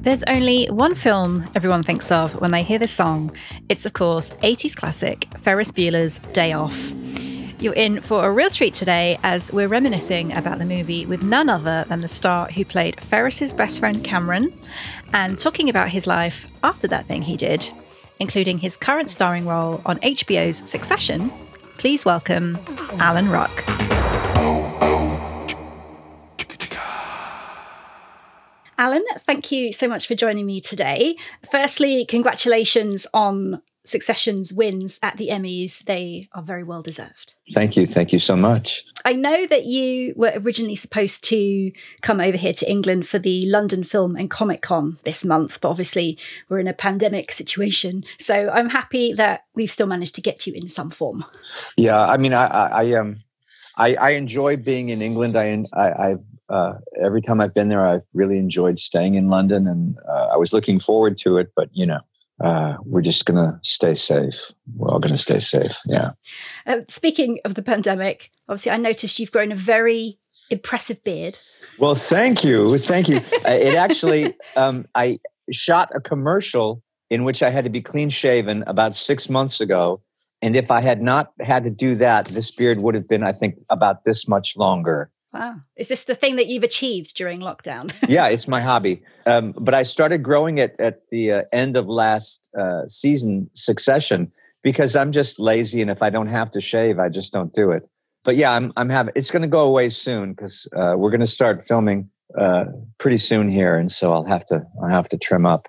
There's only one film everyone thinks of when they hear this song. It's, of course, 80s classic Ferris Bueller's Day Off. You're in for a real treat today as we're reminiscing about the movie with none other than the star who played Ferris's best friend Cameron and talking about his life after that thing he did, including his current starring role on HBO's Succession. Please welcome Alan Ruck. Alan, thank you so much for joining me today. Firstly, congratulations on Succession's wins at the Emmys. They are very well deserved. Thank you. Thank you so much. I know that you were originally supposed to come over here to England for the London Film and Comic Con this month, but obviously we're in a pandemic situation. So I'm happy that we've still managed to get you in some form. Yeah, I mean, I, I, I um, I, I enjoy being in England. I, I, I've uh, every time I've been there, I've really enjoyed staying in London, and uh, I was looking forward to it. But you know, uh, we're just going to stay safe. We're all going to stay safe. Yeah. Uh, speaking of the pandemic, obviously, I noticed you've grown a very impressive beard. Well, thank you, thank you. Uh, it actually, um, I shot a commercial in which I had to be clean shaven about six months ago. And if I had not had to do that, this beard would have been, I think, about this much longer. Wow. Is this the thing that you've achieved during lockdown? yeah, it's my hobby. Um, but I started growing it at the uh, end of last uh, season succession because I'm just lazy. And if I don't have to shave, I just don't do it. But yeah, I'm, I'm having, it's going to go away soon because uh, we're going to start filming uh, pretty soon here. And so I'll have to, I'll have to trim up.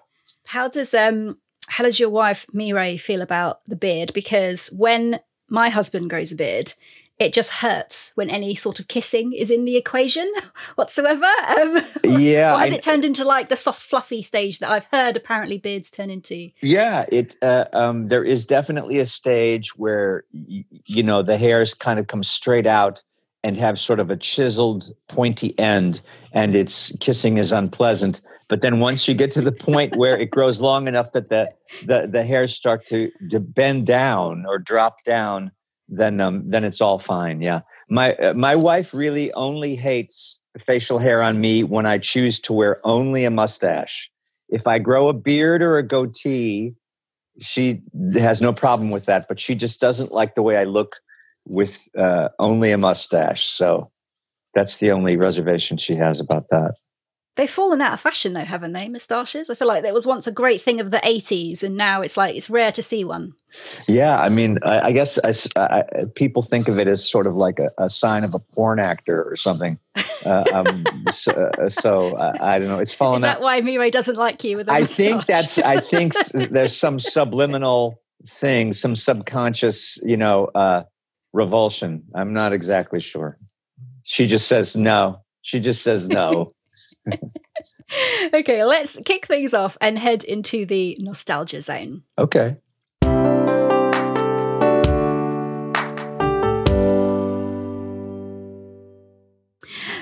How does, um, how does your wife Mireille feel about the beard? Because when my husband grows a beard, it just hurts when any sort of kissing is in the equation whatsoever. Um, yeah, or has it turned into like the soft, fluffy stage that I've heard apparently beards turn into? Yeah, it. Uh, um, there is definitely a stage where y- you know the hairs kind of come straight out and have sort of a chiseled, pointy end, and its kissing is unpleasant. But then once you get to the point where it grows long enough that the the, the hairs start to, to bend down or drop down then um, then it's all fine. Yeah, my uh, my wife really only hates facial hair on me when I choose to wear only a mustache. If I grow a beard or a goatee, she has no problem with that. But she just doesn't like the way I look with uh, only a mustache. So that's the only reservation she has about that. They've fallen out of fashion though, haven't they? Moustaches. I feel like there was once a great thing of the '80s, and now it's like it's rare to see one. Yeah, I mean, I, I guess I, I, people think of it as sort of like a, a sign of a porn actor or something. Uh, um, so, uh, so I, don't know. It's fallen. Is that out. why Mireille doesn't like you with? I think that's. I think there's some subliminal thing, some subconscious, you know, uh, revulsion. I'm not exactly sure. She just says no. She just says no. okay, let's kick things off and head into the nostalgia zone. Okay.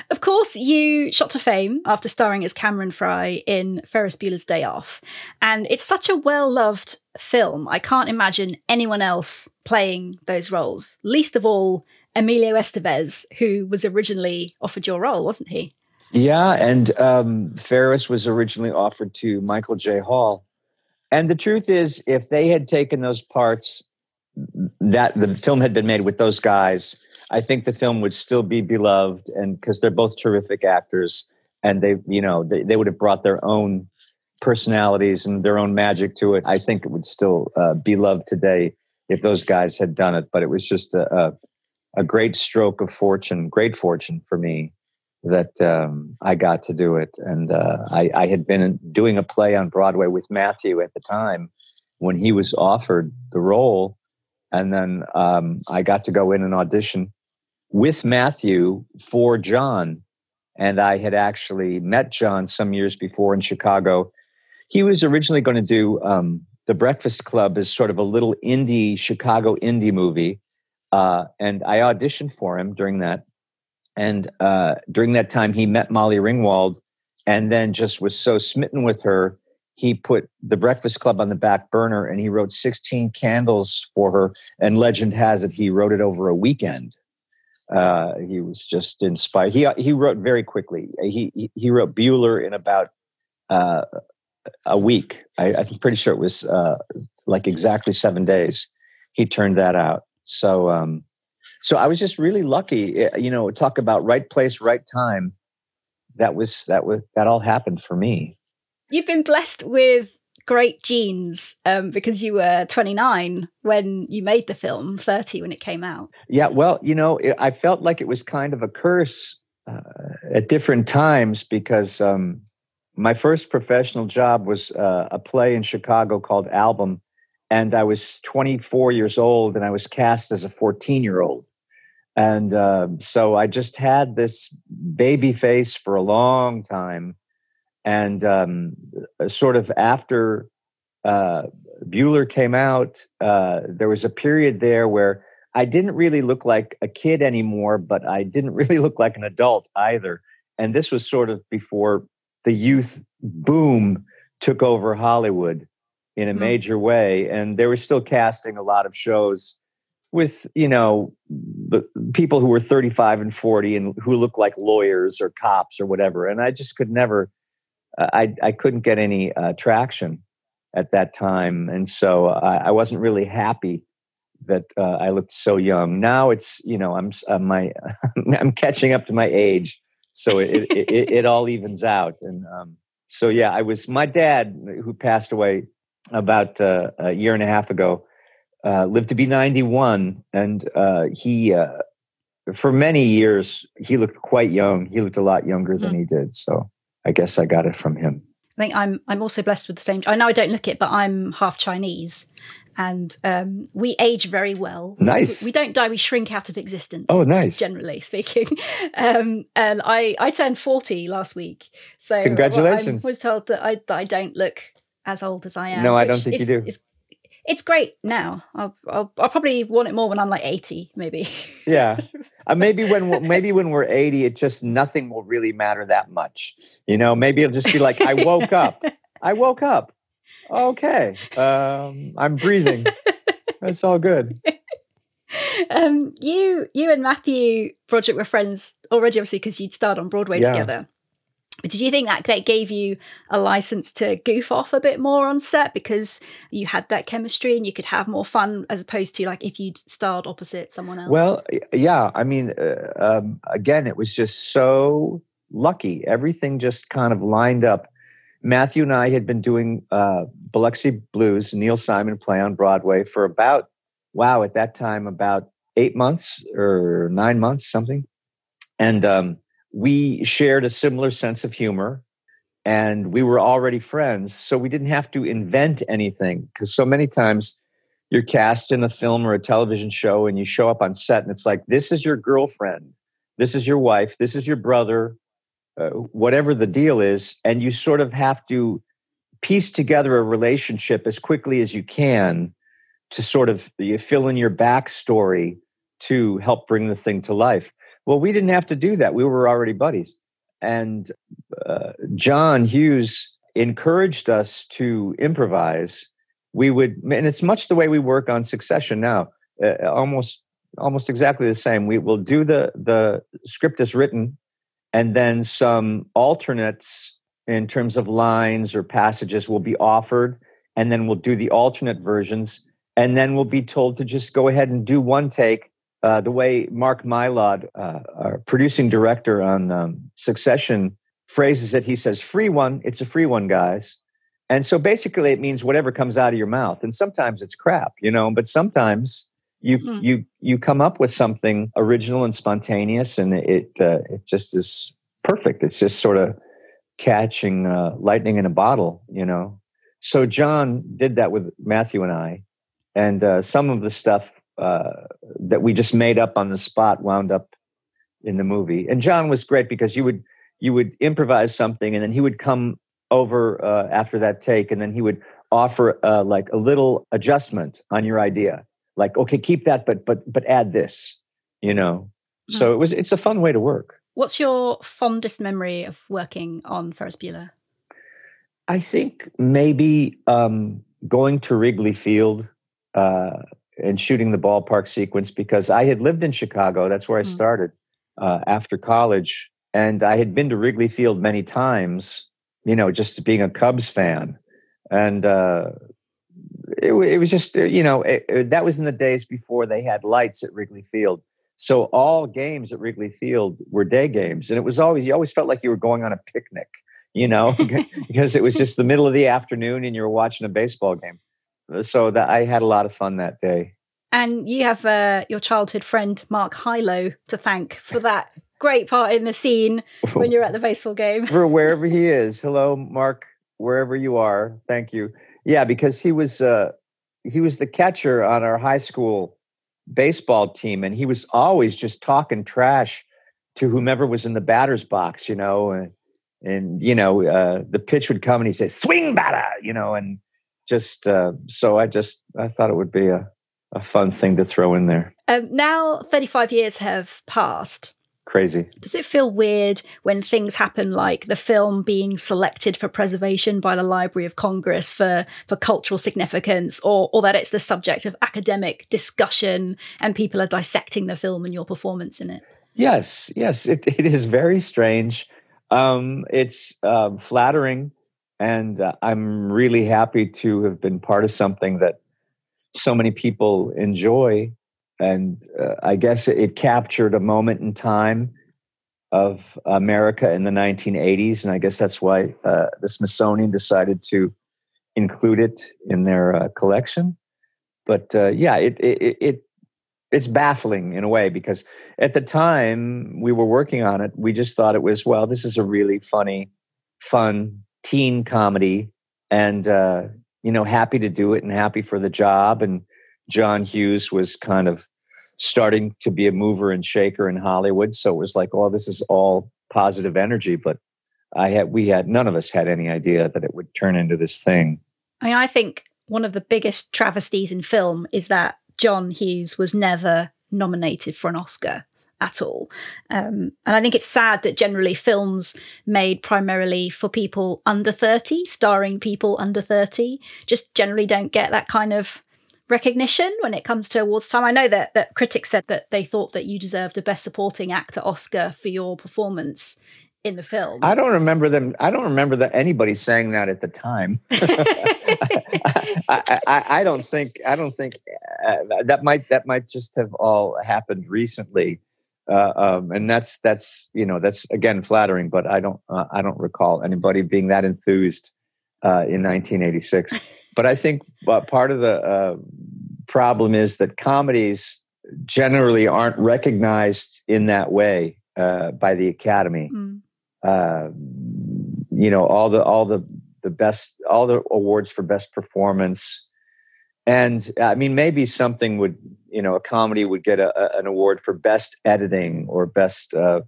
Of course, you shot to fame after starring as Cameron Fry in Ferris Bueller's Day Off. And it's such a well loved film. I can't imagine anyone else playing those roles, least of all Emilio Estevez, who was originally offered your role, wasn't he? Yeah, and um, Ferris was originally offered to Michael J. Hall. And the truth is, if they had taken those parts, that the film had been made with those guys, I think the film would still be beloved, and because they're both terrific actors, and they, you know, they, they would have brought their own personalities and their own magic to it. I think it would still uh, be loved today if those guys had done it. But it was just a, a, a great stroke of fortune, great fortune for me that um, I got to do it. And uh, I, I, had been doing a play on Broadway with Matthew at the time when he was offered the role. And then um, I got to go in and audition with Matthew for John. And I had actually met John some years before in Chicago. He was originally going to do um, The Breakfast Club as sort of a little indie, Chicago indie movie. Uh, and I auditioned for him during that and uh, during that time, he met Molly Ringwald and then just was so smitten with her he put the Breakfast Club on the back burner and he wrote 16 candles for her. And legend has it, he wrote it over a weekend. Uh, he was just inspired. He he wrote very quickly. He he wrote Bueller in about uh, a week. I, I'm pretty sure it was uh, like exactly seven days. He turned that out. So um, so I was just really lucky. Eh, you know, talk about right place, right time. That was that was that all happened for me. You've been blessed with great genes um, because you were 29 when you made the film, 30 when it came out. Yeah, well, you know, it, I felt like it was kind of a curse uh, at different times because um, my first professional job was uh, a play in Chicago called Album. And I was 24 years old and I was cast as a 14 year old. And uh, so I just had this baby face for a long time and um, sort of after uh, Bueller came out, uh, there was a period there where I didn't really look like a kid anymore, but I didn't really look like an adult either. And this was sort of before the youth boom took over Hollywood in a mm. major way. And they were still casting a lot of shows with, you know, people who were 35 and 40 and who looked like lawyers or cops or whatever. And I just could never I, I couldn't get any uh, traction at that time. And so I, I wasn't really happy that uh, I looked so young. Now it's, you know, I'm, uh, my, I'm catching up to my age. So it, it, it, it all evens out. And um, so, yeah, I was, my dad, who passed away about uh, a year and a half ago, uh, lived to be 91. And uh, he, for many years, he looked quite young. He looked a lot younger than mm. he did. So I guess I got it from him. I think I'm I'm also blessed with the same. I know I don't look it, but I'm half Chinese, and um, we age very well. Nice. We, we, don't die; we shrink out of existence. Oh, nice. Generally speaking, um, and I I turned forty last week, so congratulations. I was told that I that I don't look as old as I am. No, I don't think is, you do it's great now. I'll, I'll, I'll, probably want it more when I'm like 80, maybe. yeah. Uh, maybe when maybe when we're 80, it just nothing will really matter that much. You know, maybe it'll just be like, I woke up. I woke up. Okay. Um, I'm breathing. It's all good. Um, you you and Matthew Broderick were friends already, obviously, because you'd starred on Broadway yeah. together. Did you think that that gave you a license to goof off a bit more on set because you had that chemistry and you could have more fun as opposed to like if you'd starred opposite someone else? Well, yeah. I mean, uh, um, again, it was just so lucky. Everything just kind of lined up. Matthew and I had been doing uh, Biloxi Blues, Neil Simon play on Broadway for about, wow, at that time, about eight months or nine months, something. And um, we shared a similar sense of humor and we were already friends. So we didn't have to invent anything because so many times you're cast in a film or a television show and you show up on set and it's like, this is your girlfriend, this is your wife, this is your brother, uh, whatever the deal is. And you sort of have to piece together a relationship as quickly as you can to sort of you fill in your backstory to help bring the thing to life. Well, we didn't have to do that. We were already buddies. And uh, John Hughes encouraged us to improvise. We would, and it's much the way we work on Succession now. Uh, almost, almost exactly the same. We will do the the script as written, and then some alternates in terms of lines or passages will be offered, and then we'll do the alternate versions, and then we'll be told to just go ahead and do one take uh, the way Mark Mylod, uh, our producing director on um, Succession, phrases it, he says, free one, it's a free one, guys. And so basically it means whatever comes out of your mouth. And sometimes it's crap, you know, but sometimes you mm-hmm. you you come up with something original and spontaneous and it uh, it just is perfect. It's just sort of catching uh, lightning in a bottle, you know. So John did that with Matthew and I, and uh, some of the stuff uh, that we just made up on the spot wound up in the movie. And John was great because you would you would improvise something, and then he would come over uh, after that take, and then he would offer uh, like a little adjustment on your idea, like okay, keep that, but but but add this, you know. Mm-hmm. So it was it's a fun way to work. What's your fondest memory of working on Ferris Bueller? I think maybe um, going to Wrigley Field uh, and shooting the ballpark sequence because I had lived in Chicago. That's where I mm. started uh, after college. And I had been to Wrigley Field many times, you know, just being a Cubs fan. And uh, it, it, was just, uh, you know, it, it, that was in the days before they had lights at Wrigley Field. So all games at Wrigley Field were day games. And it was always, you always felt like you were going on a picnic, you know, because it was just the middle of the afternoon and you were watching a baseball game. So that I had a lot of fun that day. And you have uh, your childhood friend Mark Hilo to thank for that great part in the scene when you're at the baseball game. for wherever he is. Hello, Mark, wherever you are. Thank you. Yeah, because he was uh, he was the catcher on our high school baseball team, and he was always just talking trash to whomever was in the batter's box, you know, and and you know uh, the pitch would come and he'd say swing batter, you know, and just uh, so I just I thought it would be a a fun thing to throw in there. Um, now, 35 years have passed. Crazy. Does it feel weird when things happen like the film being selected for preservation by the Library of Congress for, for cultural significance, or, or that it's the subject of academic discussion and people are dissecting the film and your performance in it? Yes, yes, it, it is very strange. Um, it's uh, flattering, and uh, I'm really happy to have been part of something that so many people enjoy. And uh, I guess it captured a moment in time of America in the 1980s. And I guess that's why uh, the Smithsonian decided to include it in their uh, collection. But uh, yeah, it, it, it, it's baffling in a way because at the time we were working on it, we just thought it was, well, this is a really funny, fun teen comedy. And uh, you know, happy to do it and happy for the job. And John Hughes was kind of starting to be a mover and shaker in Hollywood. So it was like, oh, this is all positive energy. But I had, we had, none of us had any idea that it would turn into this thing. I mean, I think one of the biggest travesties in film is that John Hughes was never nominated for an Oscar at all. Um, and I think it's sad that generally films made primarily for people under 30, starring people under 30, just generally don't get that kind of recognition when it comes to awards time. I know that that critics said that they thought that you deserved a best supporting actor Oscar for your performance in the film. I don't remember them. I don't remember that anybody saying that at the time. I, I, I, don't think. I don't think uh, that might that might just have all happened recently uh, um, and that's that's you know that's again flattering, but I don't uh, I don't recall anybody being that enthused uh, in 1986. but I think uh, part of the uh, problem is that comedies generally aren't recognized in that way uh, by the Academy. Mm. you know all the all the the best all the awards for best performance and i mean maybe something would you know a comedy would get a, a, an award for best editing or best uh,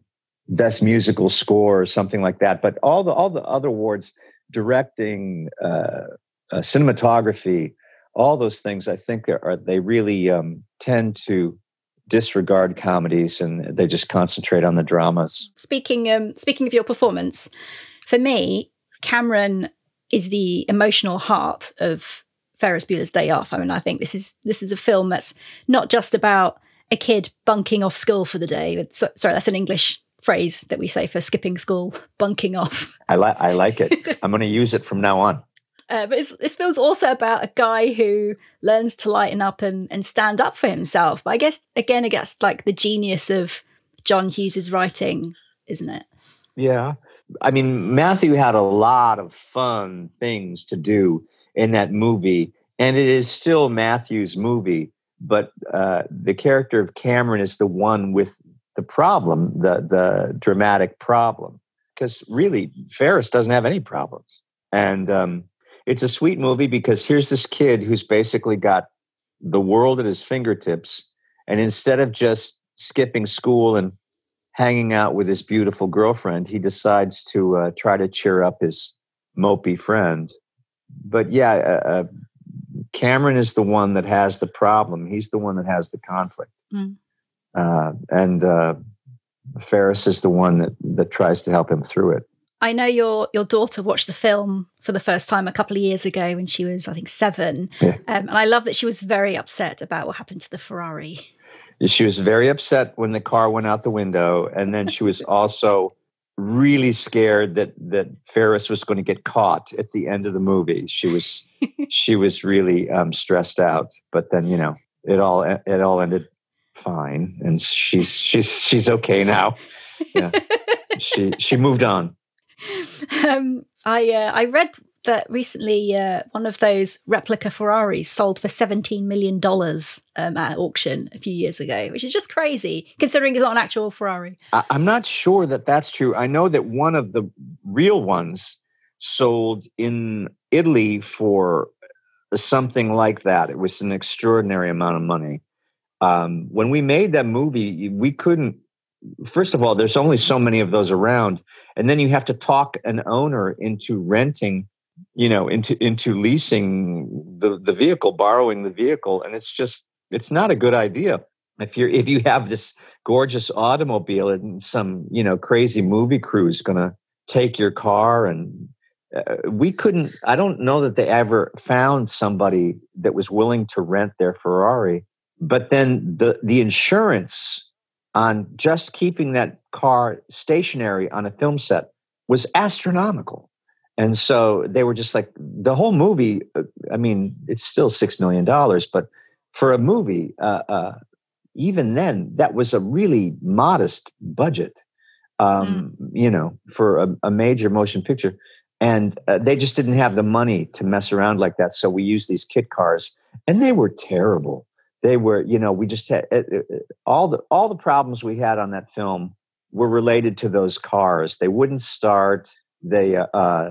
best musical score or something like that. But all the all the other awards directing uh, uh, cinematography all those things i think are they really um, tend to disregard comedies and they just concentrate on the dramas. Speaking um, speaking of your performance for me cameron is the emotional heart of Ferris Bueller's Day Off. I mean, I think this is this is a film that's not just about a kid bunking off school for the day. So, sorry, that's an English phrase that we say for skipping school, bunking off. I like I like it. I'm going to use it from now on. Uh, but this film's also about a guy who learns to lighten up and, and stand up for himself. But I guess again, it gets like the genius of John Hughes's writing, isn't it? Yeah, I mean Matthew had a lot of fun things to do in that movie, and it is still Matthew's movie. But uh, the character of Cameron is the one with the problem, the the dramatic problem, because really Ferris doesn't have any problems, and um, it's a sweet movie because here's this kid who's basically got the world at his fingertips, and instead of just skipping school and hanging out with his beautiful girlfriend, he decides to uh, try to cheer up his mopey friend but yeah, uh, uh, Cameron is the one that has the problem. He's the one that has the conflict, mm. uh, and uh, Ferris is the one that that tries to help him through it. I know your your daughter watched the film for the first time a couple of years ago when she was, I think, seven, yeah. um, and I love that she was very upset about what happened to the Ferrari. She was very upset when the car went out the window, and then she was also really scared that that Ferris was going to get caught at the end of the movie. She was she was really um, stressed out, but then you know it all it all ended fine, and she's she's she's okay now. Yeah, she she moved on. Um, I uh, I read that recently uh, one of those replica Ferraris sold for $17 million um, at auction a few years ago, which is just crazy considering it's not an actual Ferrari. I'm not sure that that's true. I know that one of the real ones sold in Italy for something like that. It was an extraordinary amount of money. Um, when we made that movie, we couldn't. First of all, there's only so many of those around, and then you have to talk an owner into renting you know into into leasing the the vehicle borrowing the vehicle and it's just it's not a good idea. If you're if you have this gorgeous automobile and some you know crazy movie crew is going to take your car and uh, we couldn't i don't know that they ever found somebody that was willing to rent their ferrari but then the the insurance on just keeping that car stationary on a film set was astronomical and so they were just like the whole movie. Uh, I mean, it's still six million dollars, but for a movie, uh, uh, even then, that was a really modest budget. Um, mm. You know, for a, a, major motion picture, and uh, they just didn't have the money to mess around like that. So we used these kit cars, and they were terrible. They were, you know, we just had uh, uh, all the all the problems we had on that film were related to those cars. They wouldn't start they uh, uh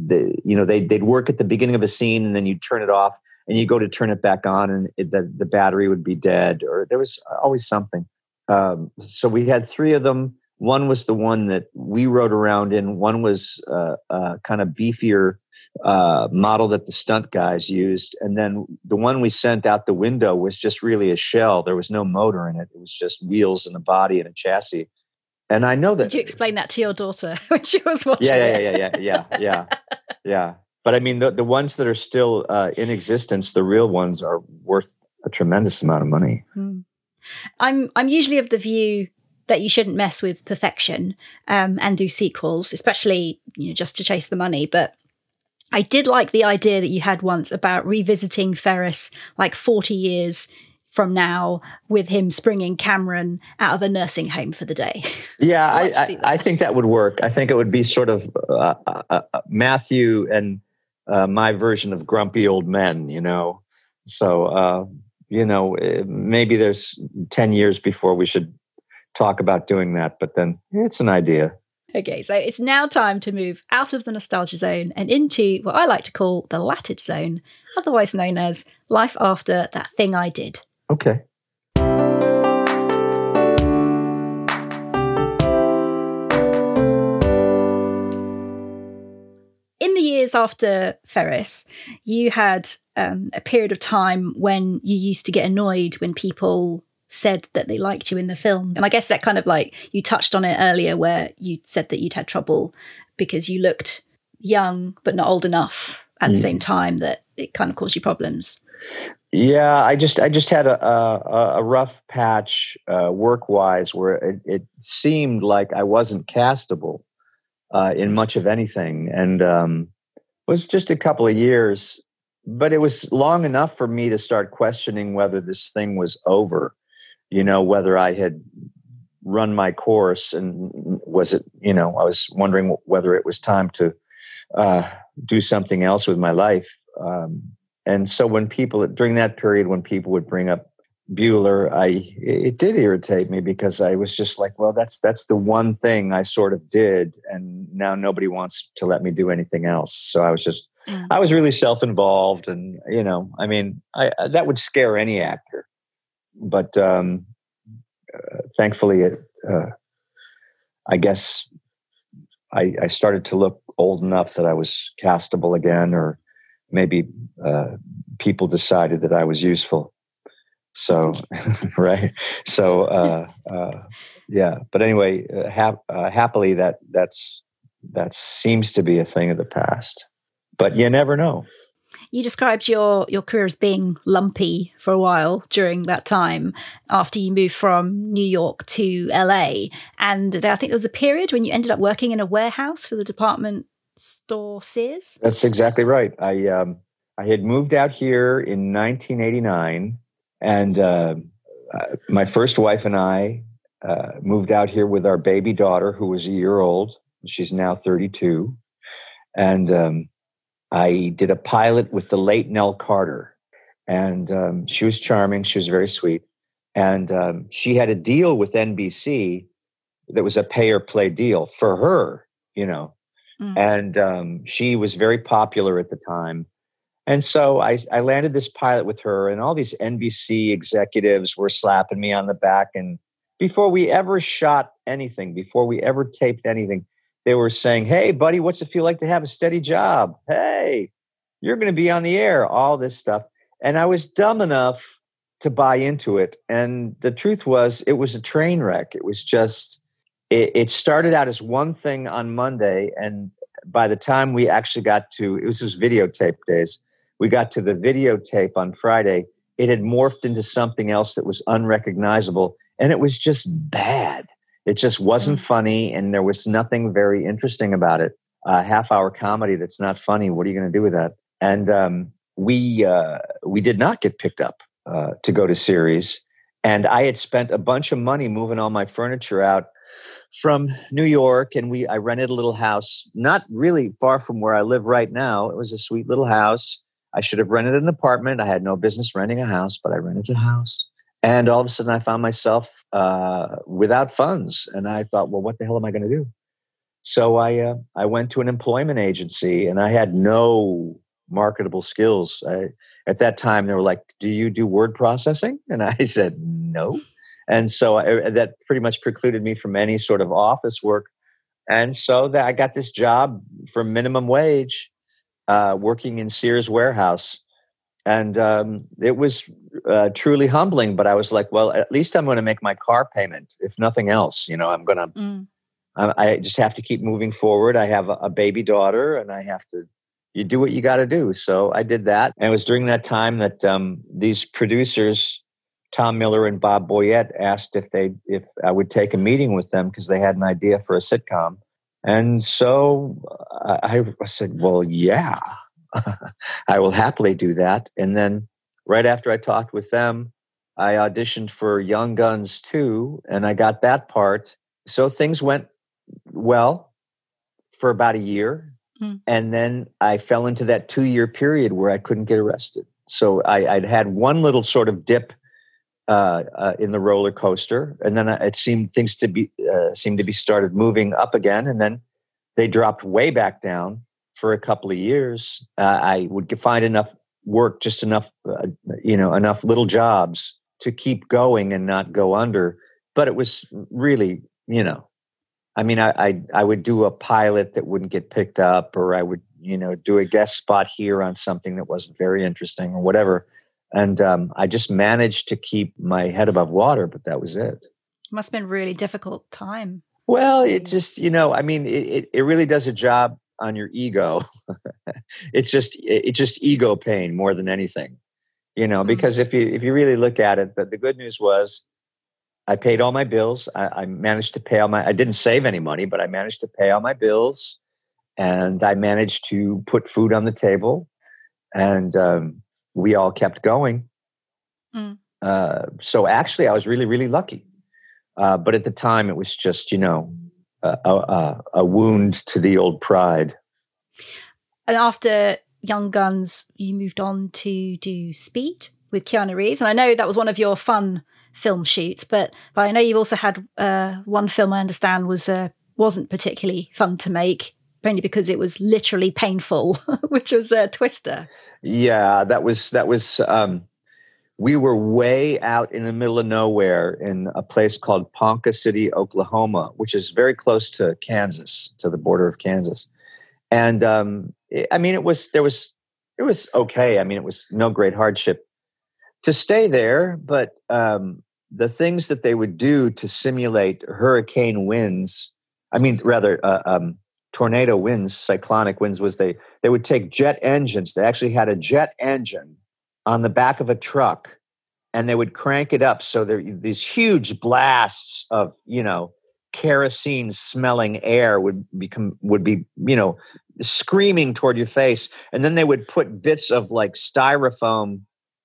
you know they they'd work at the beginning of a scene and then you'd turn it off and you go to turn it back on and it, the the battery would be dead or there was always something. Um, so we had three of them. One was the one that we rode around in. One was uh, uh, kind of beefier uh, model that the stunt guys used, and then the one we sent out the window was just really a shell. There was no motor in it. It was just wheels and a body and a chassis. And I know that. Did you explain that to your daughter when she was watching? Yeah, yeah, yeah, yeah, yeah, yeah, yeah. But I mean, the the ones that are still uh, in existence, the real ones, are worth a tremendous amount of money. Hmm. I'm I'm usually of the view that you shouldn't mess with perfection um, and do sequels, especially you know, just to chase the money. But I did like the idea that you had once about revisiting Ferris like 40 years from now with him springing Cameron out of the nursing home for the day. Yeah, I, I, I, think that would work. I think it would be sort of uh, uh, uh, Matthew and uh, my version of grumpy old men, you know. So, uh, you know, eh, maybe there's 10 years before we should talk about doing that, but then it's an idea. Okay, so it's now time to move out of the nostalgia zone and into what I like to call the latted zone, otherwise known as life after that thing I did. Okay. In the years after Ferris, you had um, a period of time when you used to get annoyed when people said that they liked you in the film. And I guess that kind of like you touched on it earlier where you said that you'd had trouble because you looked young but not old enough at mm. the same time that it kind of caused you problems. Yeah, I just I just had a a, a rough patch uh, work wise where it, it, seemed like I wasn't castable uh, in much of anything, and um, was just a couple of years, but it was long enough for me to start questioning whether this thing was over. You know, whether I had run my course, and was it? You know, I was wondering whether it was time to uh, do something else with my life. Um, and so when people during that period when people would bring up Bueller, I it did irritate me because I was just like, well, that's that's the one thing I sort of did, and now nobody wants to let me do anything else. So I was just, mm. I was really self-involved, and you know, I mean, I, that would scare any actor. But um, uh, thankfully, it, uh, I guess, I, I started to look old enough that I was castable again, or maybe uh, people decided that I was useful. So, right. So, uh, uh, yeah. But anyway, uh, uh, happily that that's that seems to be a thing of the past. But you never know. You described your your career as being lumpy for a while during that time after you moved from New York to LA, and I think there was a period when you ended up working in a warehouse for the department store Sears. That's exactly right. I um, I had moved out here in 1989, and uh, uh, my first wife and I uh, moved out here with our baby daughter, who was a year old. She's now 32, and um, I did a pilot with the late Nell Carter, and um, she was charming. She was very sweet, and um, she had a deal with NBC that was a pay or play deal for her, you know, mm. and um, she was very popular at the time. And so I, I landed this pilot with her, and all these NBC executives were slapping me on the back. And before we ever shot anything, before we ever taped anything, they were saying, Hey, buddy, what's it feel like to have a steady job? Hey, you're going to be on the air, all this stuff. And I was dumb enough to buy into it. And the truth was, it was a train wreck. It was just, it, it started out as one thing on Monday. And by the time we actually got to, it was just videotape days, we got to the videotape on Friday. It had morphed into something else that was unrecognizable. And it was just bad. It just wasn't mm. funny, and there was nothing very interesting about it. A half hour comedy that's not funny. What are you going to do with that? And um, we uh, we did not get picked up uh, to go to series, and I had spent a bunch of money moving all my furniture out from New York, and we I rented a little house not really far from where I live right now. It was a sweet little house. I should have rented an apartment. I had no business renting a house, but I rented a house. And all of a sudden, I found myself uh, without funds, and I thought, well, what the hell am I going to do? So I uh, I went to an employment agency, and I had no marketable skills. I, at that time, they were like, "Do you do word processing?" And I said, "No." And so I, that pretty much precluded me from any sort of office work. And so that I got this job for minimum wage, uh, working in Sears warehouse and um, it was uh, truly humbling. But I was like, well, at least I'm going to make my car payment, if nothing else. You know, I'm going to. Mm. I, I, just have to keep moving forward. I have a, a baby daughter, and I have to. You do what you got to do. So I did that, and it was during that time that um, these producers, Tom Miller and Bob Boyett, asked if they if I would take a meeting with them because they had an idea for a sitcom. And so uh, I, I said, well, yeah. I will happily do that. And then right after I talked with them, I auditioned for Young Guns 2 and I got that part. So things went well for about a year. Mm. And then I fell into that two year period where I couldn't get arrested. So I, would had one little sort of dip uh, uh, in the roller coaster, and then it seemed things to be uh, seemed to be started moving up again, and then they dropped way back down for a couple of years, uh, I would find enough work, just enough, uh, you know, enough little jobs to keep going and not go under. But it was really, you know, I mean, I, I, I would do a pilot that wouldn't get picked up, or I would, you know, do a guest spot here on something that wasn't very interesting, or whatever. And um, I just managed to keep my head above water, but that was it. Must have been really difficult time. Well, it just, you know, I mean, it, it really does a job on your ego it's just it's just ego pain more than anything you know mm-hmm. because if you if you really look at it the, the good news was i paid all my bills I, I, managed to pay all my i didn't save any money but i managed to pay all my bills and i managed to put food on the table and um, we all kept going mm. uh, so actually i was really really lucky uh, but at the time it was just you know a, a, a wound to the old pride. And after Young Guns, you moved on to do Speed with Keanu Reeves, and I know that was one of your fun film shoots. But but I know you've also had uh, one film I understand was uh, wasn't particularly fun to make, only because it was literally painful, which was a Twister. Yeah, that was that was. Um, we were way out in the middle of nowhere in a place called Ponca City, Oklahoma, which is very close to Kansas, to the border of Kansas. And um, I mean, it was there was it was okay. I mean, it was no great hardship to stay there, but um, the things that they would do to simulate hurricane winds. I mean, rather uh, um, tornado winds, cyclonic winds, was they they would take jet engines. They actually had a jet engine on the back of a truck, and they would crank it up so there these huge blasts of you know kerosene smelling air would become would be you know screaming toward your face and then they would put bits of like styrofoam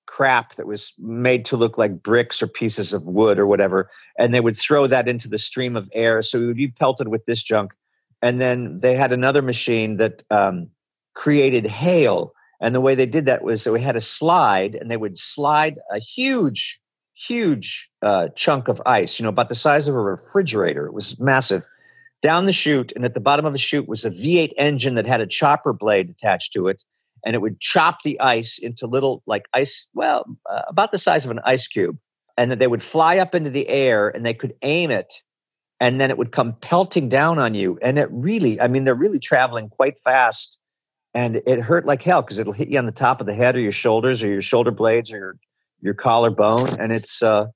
crap that was made to look like bricks or pieces of wood or whatever and they would throw that into the stream of air so would be pelted with this junk and then they had another machine that um, created hail and the way they did that was that we had a slide and they would slide a huge huge uh, chunk of ice, you know, about the size of a refrigerator. It was massive. Down the chute, and at the bottom of the chute was a V8 engine that had a chopper blade attached to it, and it would chop the ice into little, like ice, well, uh, about the size of an ice cube. And then they would fly up into the air and they could aim it, and then it would come pelting down on you. And it really, I mean, they're really traveling quite fast. And it hurt like hell because it'll hit you on the top of the head or your shoulders or your shoulder blades or your your collarbone, and it's uh,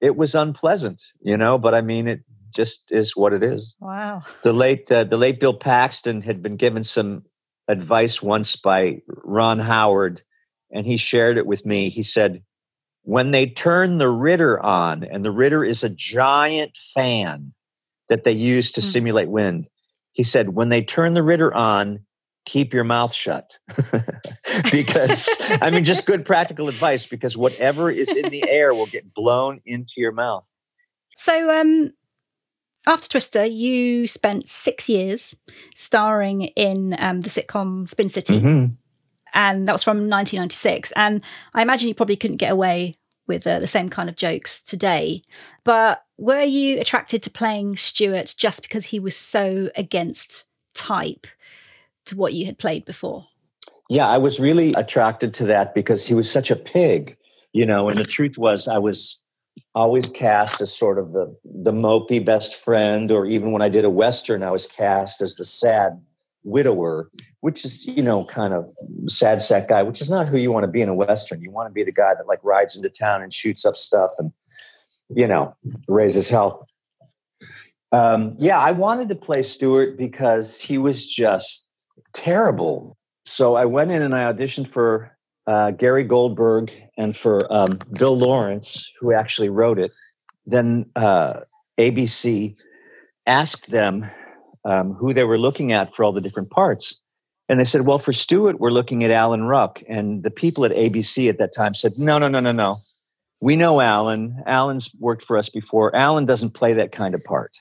it was unpleasant, you know. But I mean, it just is what it is. Wow. The late uh, the late Bill Paxton had been given some advice once by Ron Howard, and he shared it with me. He said, "When they turn the Ritter on, and the Ritter is a giant fan that they use to mm-hmm. simulate wind." He said, "When they turn the Ritter on." keep your mouth shut because i mean just good practical advice because whatever is in the air will get blown into your mouth so um after twister you spent six years starring in um, the sitcom spin city mm-hmm. and that was from 1996 and i imagine you probably couldn't get away with uh, the same kind of jokes today but were you attracted to playing stuart just because he was so against type to what you had played before? Yeah, I was really attracted to that because he was such a pig, you know, and the truth was I was always cast as sort of the the mopey best friend or even when I did a western I was cast as the sad widower, which is, you know, kind of sad sack guy, which is not who you want to be in a western. You want to be the guy that like rides into town and shoots up stuff and you know, raises hell. Um, yeah, I wanted to play Stuart because he was just terrible. So I went in and I auditioned for uh, Gary Goldberg and for um, Bill Lawrence, who actually wrote it. Then uh, ABC asked them um, who they were looking at for all the different parts. And they said, well, for Stuart, we're looking at Alan Ruck. And the people at ABC at that time said, no, no, no, no, no. We know Alan. Alan's worked for us before. Alan doesn't play that kind of part.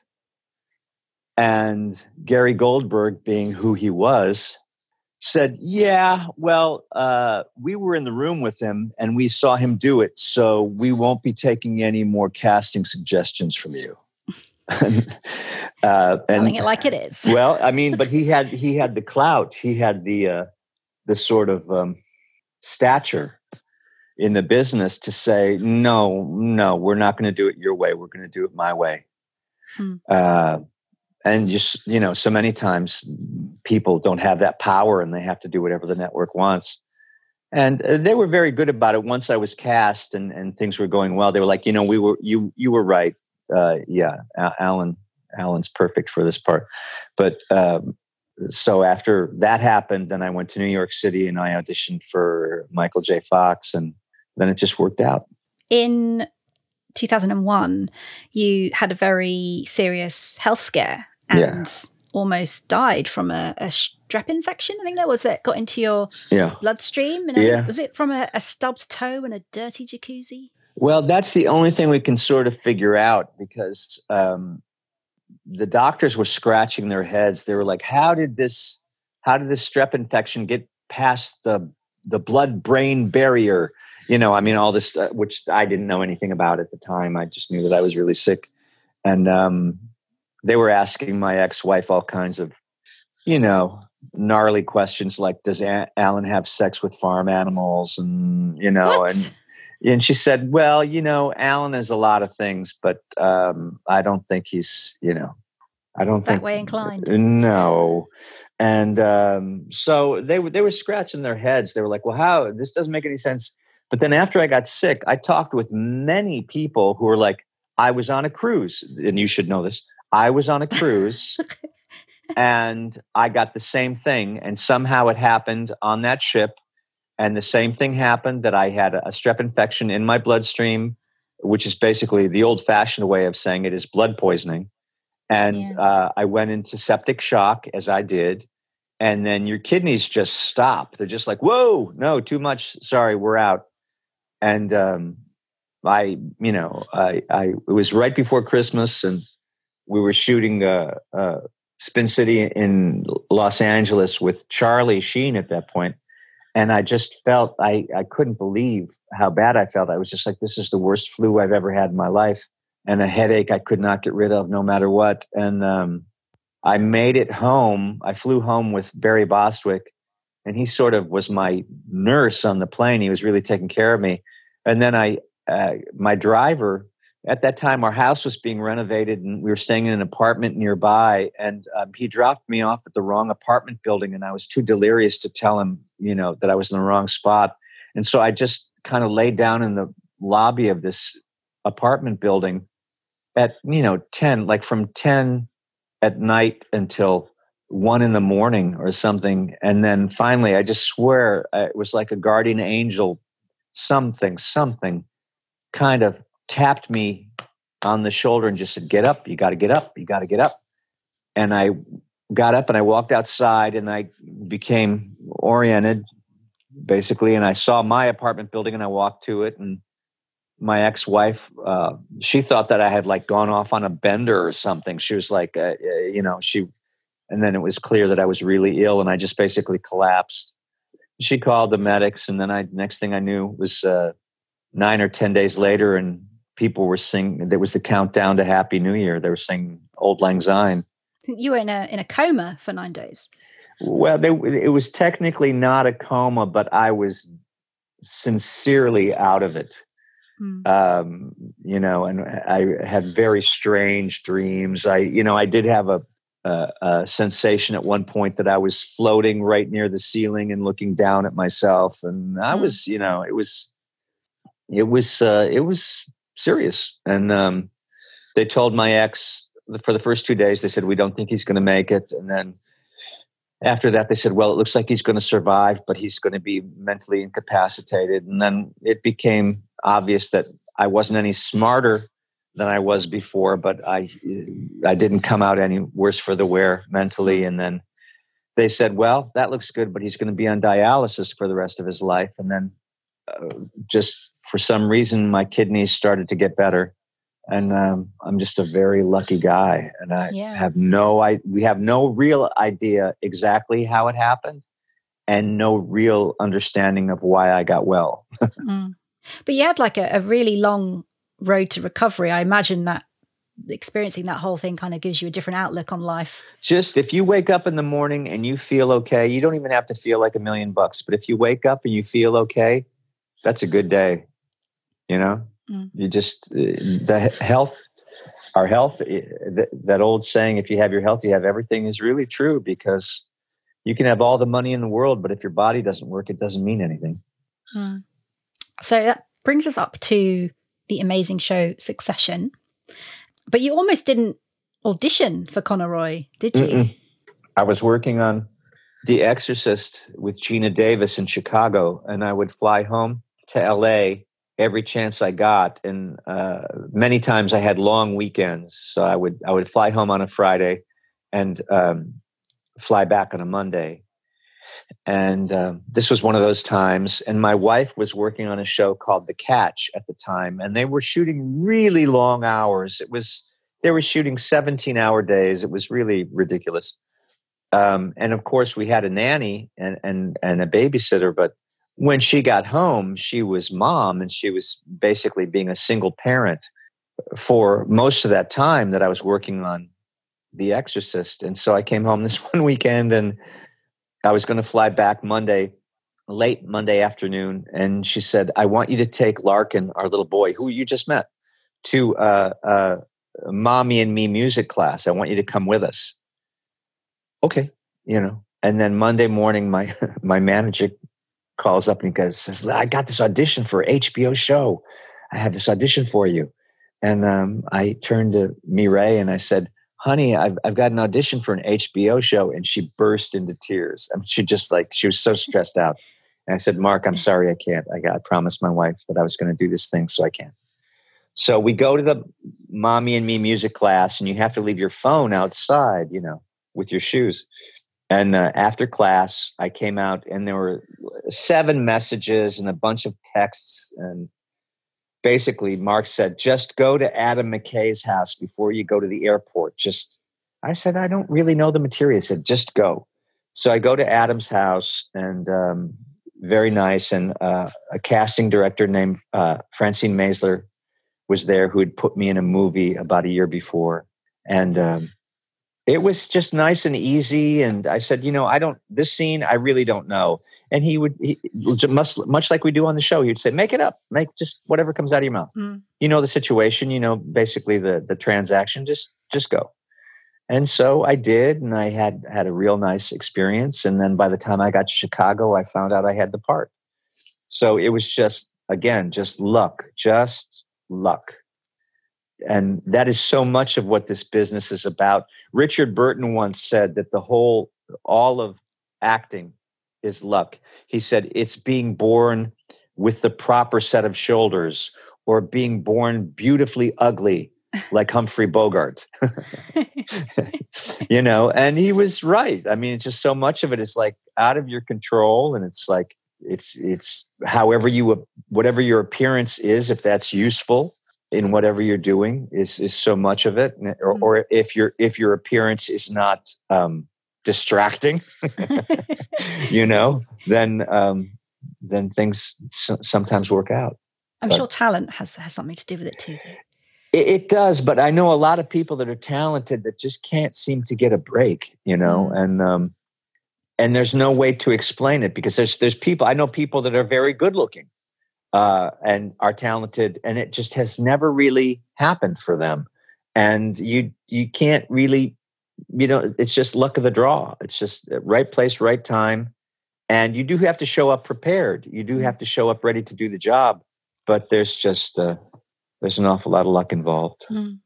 And Gary Goldberg, being who he was, said, Yeah, well, uh, we were in the room with him and we saw him do it. So we won't be taking any more casting suggestions from you. uh, Telling it like it is. well, I mean, but he had he had the clout. He had the uh, the sort of um, stature in the business to say, no, no, we're not going to do it your way. We're going to do it my way. Hmm. Uh, and just you know so many times people don't have that power and they have to do whatever the network wants and uh, they were very good about it once i was cast and, and things were going well they were like you know we were you you were right uh, yeah alan alan's perfect for this part but um, so after that happened then i went to new york city and i auditioned for michael j fox and then it just worked out in 2001 you had a very serious health scare and yeah. almost died from a, a, strep infection. I think that was that got into your yeah. bloodstream. And yeah. was it from a, a stubbed toe and a dirty jacuzzi? Well, that's the only thing we can sort of figure out because um, the doctors were scratching their heads. They were like, "How did this? How did this strep infection get past the the blood brain barrier?" You know, I mean, all this, uh, which I didn't know anything about at the time. I just knew that I was really sick, and um, they were asking my ex-wife all kinds of you know gnarly questions like does alan have sex with farm animals and you know what? and and she said well you know alan is a lot of things but um, i don't think he's you know i don't that think way inclined. no. And um, so they were they were scratching their heads. They were like well how? This doesn't make any sense. But then after i got sick i talked with many people who were like i was on a cruise. And you should know this. I was on a cruise and I got the same thing. And somehow it happened on that ship. And the same thing happened that I had a strep infection in my bloodstream, which is basically the old fashioned way of saying it is blood poisoning. And yeah. uh, I went into septic shock as I did. And then your kidneys just stop. They're just like, whoa, no, too much. Sorry, we're out. And um, I, you know, I, I, it was right before Christmas and we were shooting uh, uh, Spin City in Los Angeles with Charlie Sheen at that point, and I just felt I I couldn't believe how bad I felt. I was just like, this is the worst flu I've ever had in my life, and a headache I could not get rid of no matter what. And um, I made it home. I flew home with Barry Bostwick, and he sort of was my nurse on the plane. He was really taking care of me. And then I, uh, my driver at that time our house was being renovated and we were staying in an apartment nearby and um, he dropped me off at the wrong apartment building and i was too delirious to tell him you know that i was in the wrong spot. And so i just kind of laid down in the lobby of this apartment building at you know 10 like from 10 at night until 1 in the morning or something. And then finally i just swear it was like a guardian angel something something kind of tapped me on the shoulder and just said, Get up, you got to get up, you got to get up. And I got up and I walked outside and I became oriented basically. And I saw my apartment building and I walked to it. And my ex wife, uh, she thought that I had like gone off on a bender or something. She was like, uh, uh, you know, she, and then it was clear that I was really ill and I just basically collapsed. She called the medics. And then I, next thing I knew was uh, nine or 10 days later. And people were singing. There was the countdown to Happy New Year. They were singing "Auld Lang Syne." You were in a in a coma for nine days. Well, they, it was technically not a coma, but I was sincerely out of it. Mm. Um, you know, and I had very strange dreams. I, you know, I did have a, a, a, sensation at one point that I was floating right near the ceiling and looking down at myself, and I mm. was, you know, it was, it was, uh, it was serious. And um, they told my ex for the first two days, they said, We don't think he's going to make it. And then after that, they said, Well, it looks like he's going to survive, but he's going to be mentally incapacitated. And then it became obvious that I wasn't any smarter than I was before, but I I didn't come out any worse for the wear mentally. And then they said, "Well, that looks good, but he's going to be on dialysis for the rest of his life." And then uh, just for some reason my kidneys started to get better and um, i'm just a very lucky guy and i yeah. have no i we have no real idea exactly how it happened and no real understanding of why i got well mm. but you had like a, a really long road to recovery i imagine that experiencing that whole thing kind of gives you a different outlook on life. Just if you wake up in the morning and you feel okay, you don't even have to feel like a million bucks, but if you wake up and you feel okay, that's a good day. You know, mm. you just uh, the health, our health. That old saying, "If you have your health, you have everything," is really true because you can have all the money in the world, but if your body doesn't work, it doesn't mean anything. Mm. So that brings us up to the amazing show Succession. But you almost didn't audition for Connor Roy, did you? Mm-mm. I was working on The Exorcist with Geena Davis in Chicago, and I would fly home to LA every chance I got, and uh, many times I had long weekends. So I would I would fly home on a Friday, and um, fly back on a Monday. And uh, this was one of those times. And my wife was working on a show called The Catch at the time, and they were shooting really long hours. It was they were shooting seventeen hour days. It was really ridiculous. Um, and of course, we had a nanny and and and a babysitter, but when she got home, she was mom and she was basically being a single parent for most of that time that I was working on The Exorcist. And so I came home this one weekend and I was going to fly back Monday, late Monday afternoon. And she said, I want you to take Larkin, our little boy, who you just met, to uh, uh, mommy and me music class. I want you to come with us. Okay, you know. And then Monday morning, my my manager calls up and he goes, says, I got this audition for HBO show. I have this audition for you. And um, I turned to Mireille and I said, honey, I've, I've got an audition for an HBO show. And she burst into tears. I mean, she just like, she was so stressed out. And I said, Mark, I'm sorry, I can't. I, got, I promised my wife that I was going to do this thing, so I can't. So we go to the mommy and me music class, and you have to leave your phone outside, you know, with your shoes. And uh, after class, I came out, and there were seven messages and a bunch of texts. And basically, Mark said, just go to Adam McKay's house before you go to the airport. Just, I said, I don't really know the material. He said, just go. So I go to Adam's house, and um, very nice. And uh, a casting director named uh, Francine Maisler was there who had put me in a movie about a year before. And um, it was just nice and easy. And I said, you know, I don't, this scene, I really don't know. And he would, he, much, much like we do on the show, he would say, make it up, make just whatever comes out of your mouth. Mm. You know, the situation, you know, basically the, the transaction, just, just go. And so I did, and I had had a real nice experience. And then by the time I got to Chicago, I found out I had the part. So it was just, again, just luck, just luck and that is so much of what this business is about. Richard Burton once said that the whole, all of acting is luck. He said it's being born with the proper set of shoulders or being born beautifully ugly like Humphrey Bogart. you know, and he was right. I mean, it's just so much of it is like out of your control and it's like it's it's however you whatever your appearance is if that's useful in whatever you're doing is is so much of it or, mm-hmm. or if your if your appearance is not um, distracting you know then um, then things s- sometimes work out i'm but, sure talent has has something to do with it too it, it, does but i know a lot of people that are talented that just can't seem to get a break you know mm. and um and there's no way to explain it because there's there's people i know people that are very good looking uh, and are talented, and it just has never really happened for them. And you you can't really, you know, it's just luck of the draw. It's just right place, right time, and you do have to show up prepared. You do have to show up ready to do the job, but there's just uh, there's an awful lot of luck involved. Mm.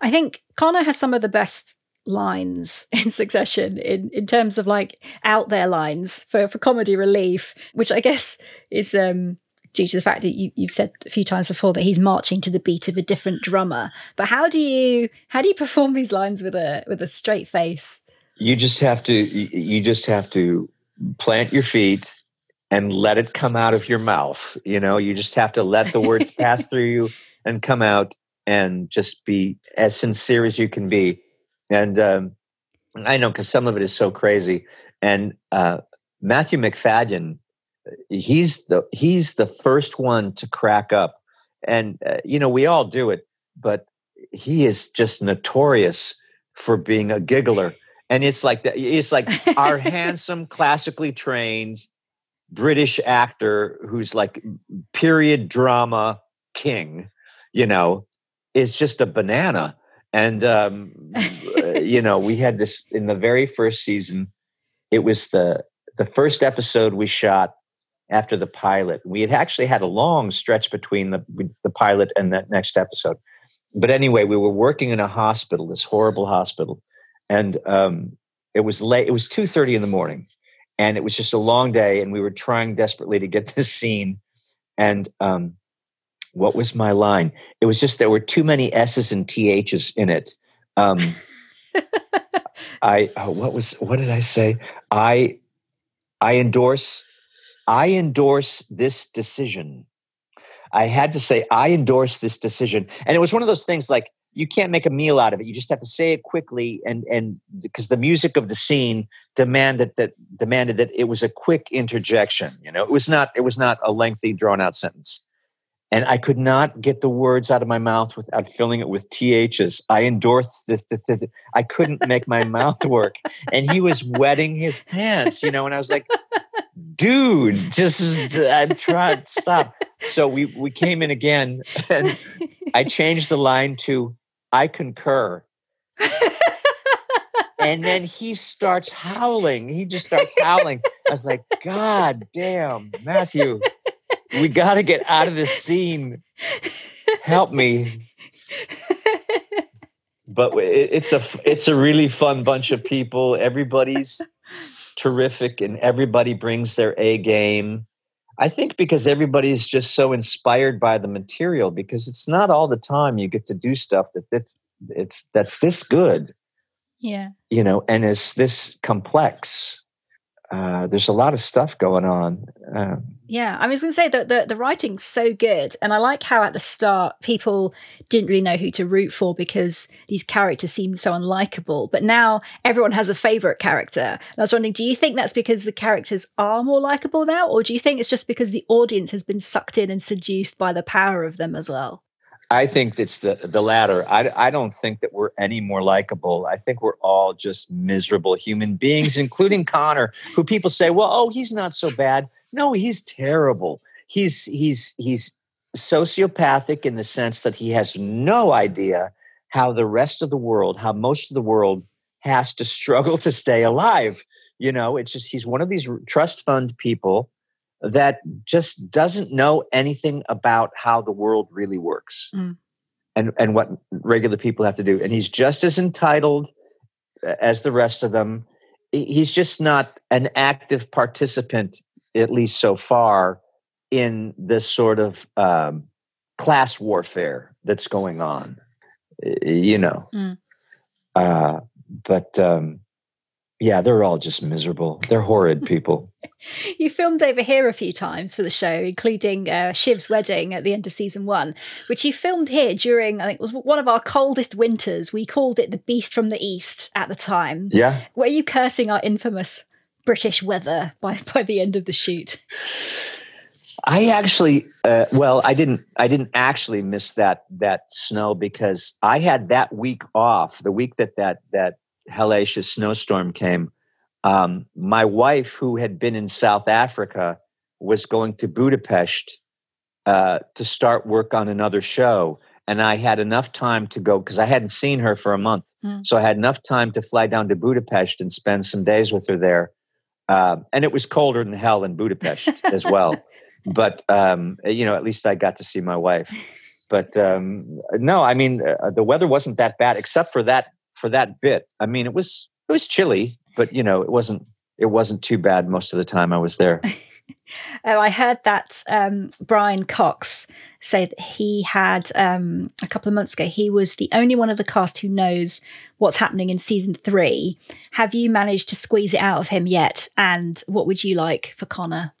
I think Connor has some of the best lines in succession in, in terms of like out there lines for, for comedy relief, which I guess is um due to the fact that you, you've said a few times before that he's marching to the beat of a different drummer. But how do you how do you perform these lines with a with a straight face? You just have to you just have to plant your feet and let it come out of your mouth. You know, you just have to let the words pass through you and come out and just be as sincere as you can be. And um, I know because some of it is so crazy. And uh, Matthew Macfadyen he's the he's the first one to crack up. And uh, you know we all do it but he is just notorious for being a giggler. And it's like that it's like our handsome classically trained british actor who's like period drama king you know is just a banana. And um, you know we had this in the very first season. It was the the first episode we shot after the pilot. We had actually had a long stretch between the the pilot and that next episode. But anyway, we were working in a hospital, this horrible hospital, and um, it was late. It was two thirty in the morning, and it was just a long day. And we were trying desperately to get this scene. And um, what was my line? It was just there were too many S's and THs in it. Um, I oh, what was what did I say? I I endorse I endorse this decision. I had to say, I endorse this decision. And it was one of those things like you can't make a meal out of it. You just have to say it quickly and and because the music of the scene demanded that demanded that it was a quick interjection. You know, it was not it was not a lengthy, drawn out sentence. And I could not get the words out of my mouth without filling it with THs. I endorse this, this, this. I couldn't make my mouth work. And he was wetting his pants, you know, and I was like, dude, just I tried stop. So we we came in again, and I changed the line to "I concur." and then he starts howling. He just starts howling. I was like, God damn, Matthew, we got to get out of this scene. Help me. but it, it's a it's a really fun bunch of people. Everybody's terrific, and everybody brings their A game. I think because everybody's just so inspired by the material because it's not all the time you get to do stuff that that's it's that's this good. Yeah. You know, and it's this complex. Uh, there's a lot of stuff going on. Um, yeah, I was going to say that the, the writing's so good. And I like how at the start people didn't really know who to root for because these characters seemed so unlikable. But now everyone has a favorite character. And I was wondering, do you think that's because the characters are more likable now? Or do you think it's just because the audience has been sucked in and seduced by the power of them as well? I think it's the the latter. I, I don't think that we're any more likable. I think we're all just miserable human beings, including Connor, who people say, "Well, oh, he's not so bad." No, he's terrible. He's he's he's sociopathic in the sense that he has no idea how the rest of the world, how most of the world has to struggle to stay alive. You know, it's just he's one of these trust fund people that just doesn't know anything about how the world really works mm. and, and what regular people have to do. And he's just as entitled as the rest of them. He's just not an active participant, at least so far, in this sort of um, class warfare that's going on. You know. Mm. Uh, but um, yeah, they're all just miserable. They're horrid people. you filmed over here a few times for the show, including uh, Shiv's wedding at the end of season one, which you filmed here during, I think, it was one of our coldest winters. We called it the Beast from the East at the time. Yeah. Were you cursing our infamous British weather by by the end of the shoot? I actually, uh, well, I didn't. I didn't actually miss that that snow because I had that week off. The week that that that hellacious snowstorm came, um, my wife, who had been in South Africa, was going to Budapest uh, to start work on another show. And I had enough time to go because I hadn't seen her for a month. Mm. So I had enough time to fly down to Budapest and spend some days with her there. Uh, and it was colder than hell in Budapest as well. But, um, you know, at least I got to see my wife. But um, no, I mean, uh, the weather wasn't that bad except for that for that bit. I mean, it was it was chilly, but you know, it wasn't it wasn't too bad most of the time I was there. oh, I heard that um, Brian Cox say that he had um, a couple of months ago. He was the only one of the cast who knows what's happening in season three. Have you managed to squeeze it out of him yet? And what would you like for Connor?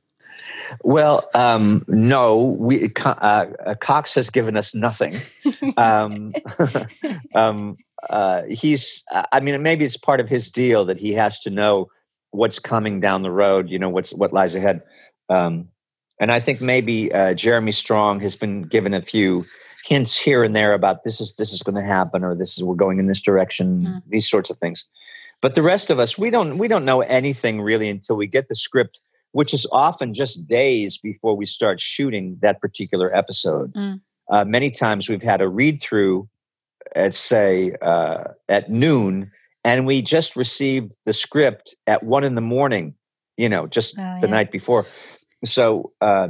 Well, um, no, we uh, Cox has given us nothing. um, um, uh, he's i mean maybe it's part of his deal that he has to know what's coming down the road you know what's what lies ahead um, and i think maybe uh, jeremy strong has been given a few hints here and there about this is this is going to happen or this is we're going in this direction mm. these sorts of things but the rest of us we don't we don't know anything really until we get the script which is often just days before we start shooting that particular episode mm. uh, many times we've had a read through at say uh, at noon, and we just received the script at one in the morning. You know, just oh, the yeah. night before. So uh,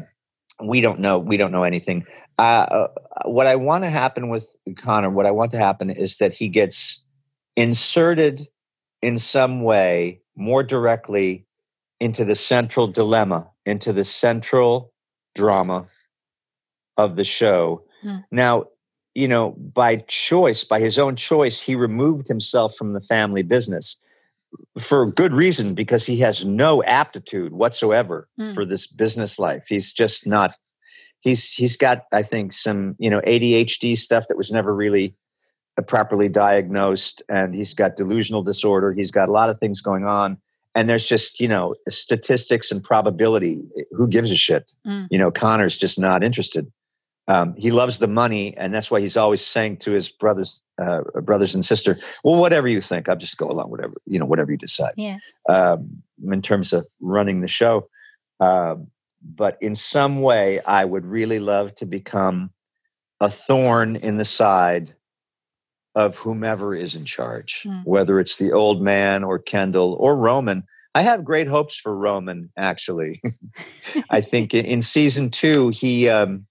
we don't know. We don't know anything. Uh, uh what I want to happen with Connor, what I want to happen is that he gets inserted in some way more directly into the central dilemma, into the central drama of the show. Mm. Now, you know, by choice, by his own choice, he removed himself from the family business for good reason because he has no aptitude whatsoever mm. for this business life. He's just not. He's he's got I think some you know ADHD stuff that was never really uh, properly diagnosed, and he's got delusional disorder. He's got a lot of things going on, and there's just you know statistics and probability. Who gives a shit? Mm. You know, Connor's just not interested um, he loves the money, and that's why he's always saying to his brothers, uh, brothers and sister, "Well, whatever you think, I'll just go along. Whatever you know, whatever you decide." Yeah. Um, in terms of running the show, uh, but in some way, I would really love to become a thorn in the side of whomever is in charge, mm. whether it's the old man or Kendall or Roman. I have great hopes for Roman. Actually, I think in, in season two, he. Um,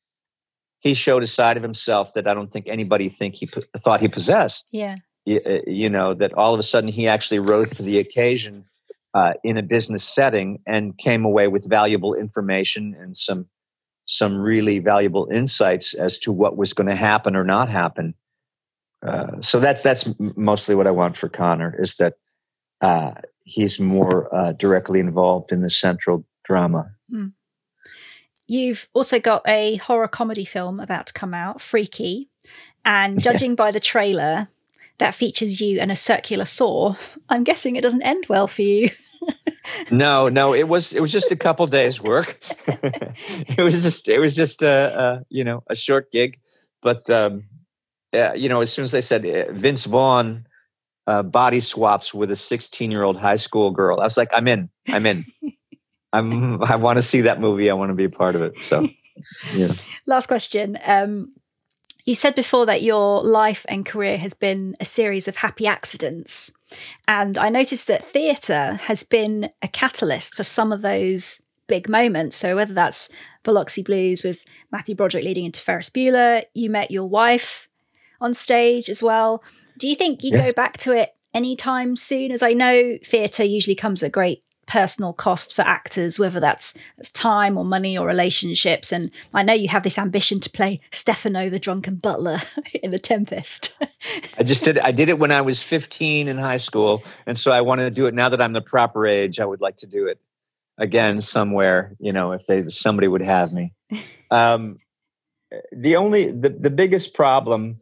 he showed a side of himself that I don't think anybody think he thought he possessed. Yeah. uh, you know, that all of a sudden he actually rose to the occasion uh, in a business setting and came away with valuable information and some some really valuable insights as to what was going to happen or not happen. Uh, so that's that's mostly what I want for Connor is that uh, he's more uh, directly involved in the central drama. Hmm. You've also got a horror comedy film about to come out, Freaky, and judging by the trailer that features you and a circular saw, I'm guessing it doesn't end well for you. no, no, it was it was just a couple days work. it was just it was just a, a, you know a short gig, but um, yeah, you know as soon as they said uh, Vince Vaughn uh, body swaps with a 16 year old high school girl, I was like, I'm in, I'm in. I'm I want to see that movie. I want to be a part of it. So, yeah. Last question. Um, you said before that your life and career has been a series of happy accidents. And I noticed that theatre has been a catalyst for some of those big moments. So whether that's Biloxi Blues with Matthew Broderick leading into Ferris Bueller, you met your wife on stage as well. Do you think you yeah. go back to it anytime soon? As I know, theatre usually comes at great personal cost for actors, whether that's, that's time or money or relationships. And I know you have this ambition to play Stephano, the drunken butler, in The Tempest. I just did. I did it when I was 15 in high school, and so I want to do it now that I'm the proper age. I would like to do it again somewhere. You know, if they somebody would have me. Um, the only the, the biggest problem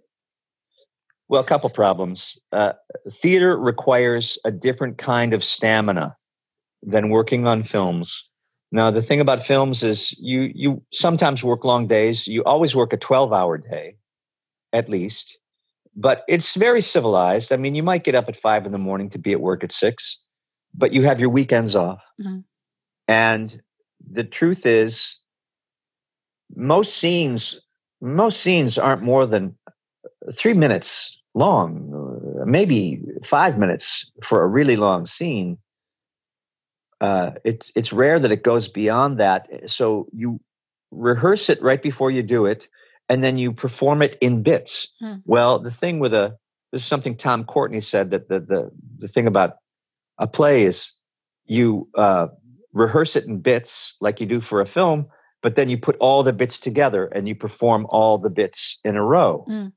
well a couple problems uh, theater requires a different kind of stamina than working on films. Now, the thing about films is you you sometimes work long days. You always work a 12 hour day, at least. But it's very civilized. I mean, you might get up at five in the morning to be at work at six, but you have your weekends off. Mm-hmm. And the truth is, most scenes, most scenes aren't more than three minutes long, maybe five minutes for a really long scene uh, it's it's rare that it goes beyond that. So you rehearse it right before you do it, and then you perform it in bits. Hmm. Well, the thing with a this is something Tom Courtenay said that the the the thing about a play is you uh, rehearse it in bits like you do for a film, but then you put all the bits together and you perform all the bits in a row. Hmm.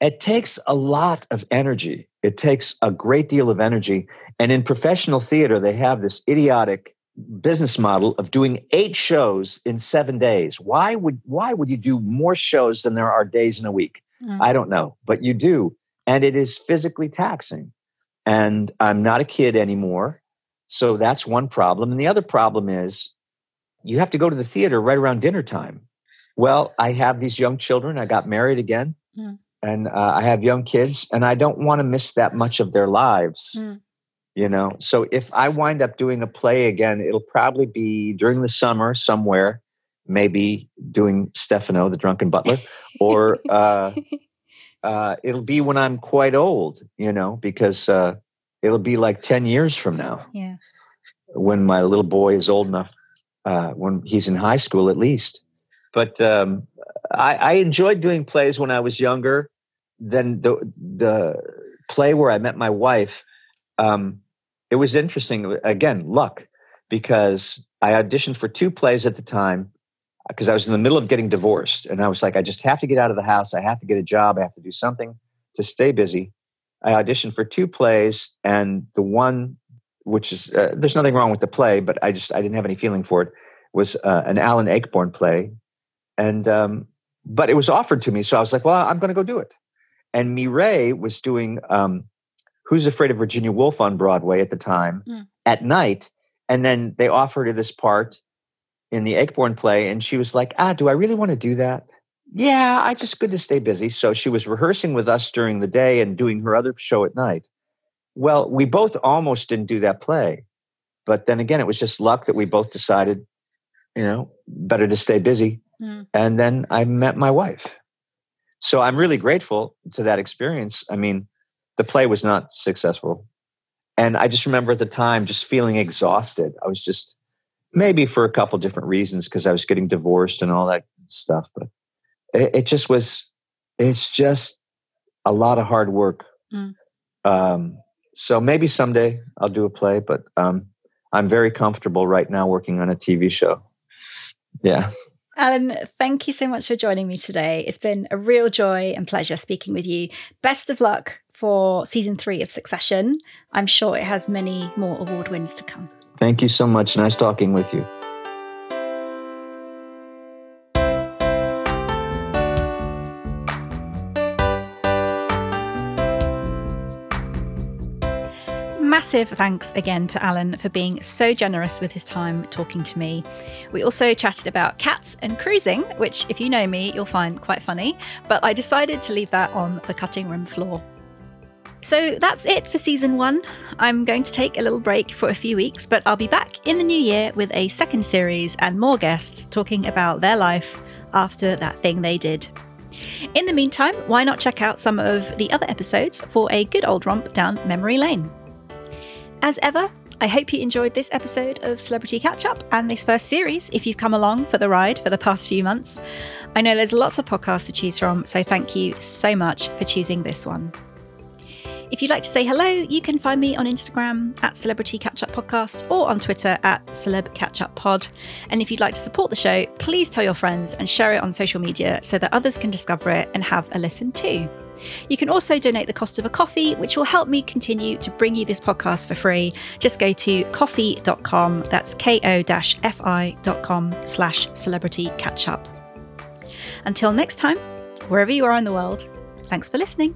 It takes a lot of energy. It takes a great deal of energy. And in professional theater, they have this idiotic business model of doing eight shows in seven days. Why would why would you do more shows than there are days in a week? Mm. I don't know, but you do, and it is physically taxing. And I'm not a kid anymore, so that's one problem. And the other problem is you have to go to the theater right around dinner time. Well, I have these young children. I got married again, mm. and uh, I have young kids, and I don't want to miss that much of their lives. Mm you know? So if i wind up doing a play again it'll probably be during the summer somewhere maybe doing Stephano the drunken butler or uh, uh, it'll be when i'm quite old you know because uh, it'll be like 10 years from now. Yeah. When my little boy is old enough uh, when he's in high school at least. But um, I, I enjoyed doing plays when i was younger then the the play where i met my wife. Um, it was interesting. Again, luck, because I auditioned for two plays at the time because I was in the middle of getting divorced. And I was like, I just have to get out of the house. I have to get a job. I have to do something to stay busy. I auditioned for two plays, and the one, which is, uh, there's nothing wrong with the play, but I just, I didn't have any feeling for it, was uh, an Alan Ayckbourn play. And, um, but it was offered to me. So I was like, well, I'm going to go do it. And Mireille was doing um, Who's Afraid of Virginia Woolf on Broadway at the time mm. at night. And then they offered her this part in the Ayckbourn play. And she was like, ah, do I really want to do that? Yeah, I just good to stay busy. So she was rehearsing with us during the day and doing her other show at night. Well, we both almost didn't do that play. But then again, it was just luck that we both decided, you know, better to stay busy. Mm. And then I met my wife. So I'm really grateful to that experience. I mean, the play was not successful. And I just remember at the time just feeling exhausted. I was just maybe for a couple different reasons because I was getting divorced and all that stuff. But it, it, just was, it's just a lot of hard work. Mm. Um, so maybe someday I'll do a play, but um, I'm very comfortable right now working on a TV show. Yeah. Alan, thank you so much for joining me today. It's been a real joy and pleasure speaking with you. Best of luck for season three of Succession. I'm sure it has many more award wins to come. Thank you so much. Nice talking with you. Massive thanks again to Alan for being so generous with his time talking to me. We also chatted about cats and cruising, which, if you know me, you'll find quite funny, but I decided to leave that on the cutting room floor. So that's it for season one. I'm going to take a little break for a few weeks, but I'll be back in the new year with a second series and more guests talking about their life after that thing they did. In the meantime, why not check out some of the other episodes for a good old romp down memory lane? As ever, I hope you enjoyed this episode of Celebrity Catch Up and this first series if you've come along for the ride for the past few months. I know there's lots of podcasts to choose from, so thank you so much for choosing this one. If you'd like to say hello, you can find me on Instagram at Celebrity Catch Up Podcast or on Twitter at Celeb Catch Up Pod. And if you'd like to support the show, please tell your friends and share it on social media so that others can discover it and have a listen too. You can also donate the cost of a coffee, which will help me continue to bring you this podcast for free. Just go to ko-fi.com, that's ko-fi.com slash celebrity catch up. Until next time, wherever you are in the world, thanks for listening.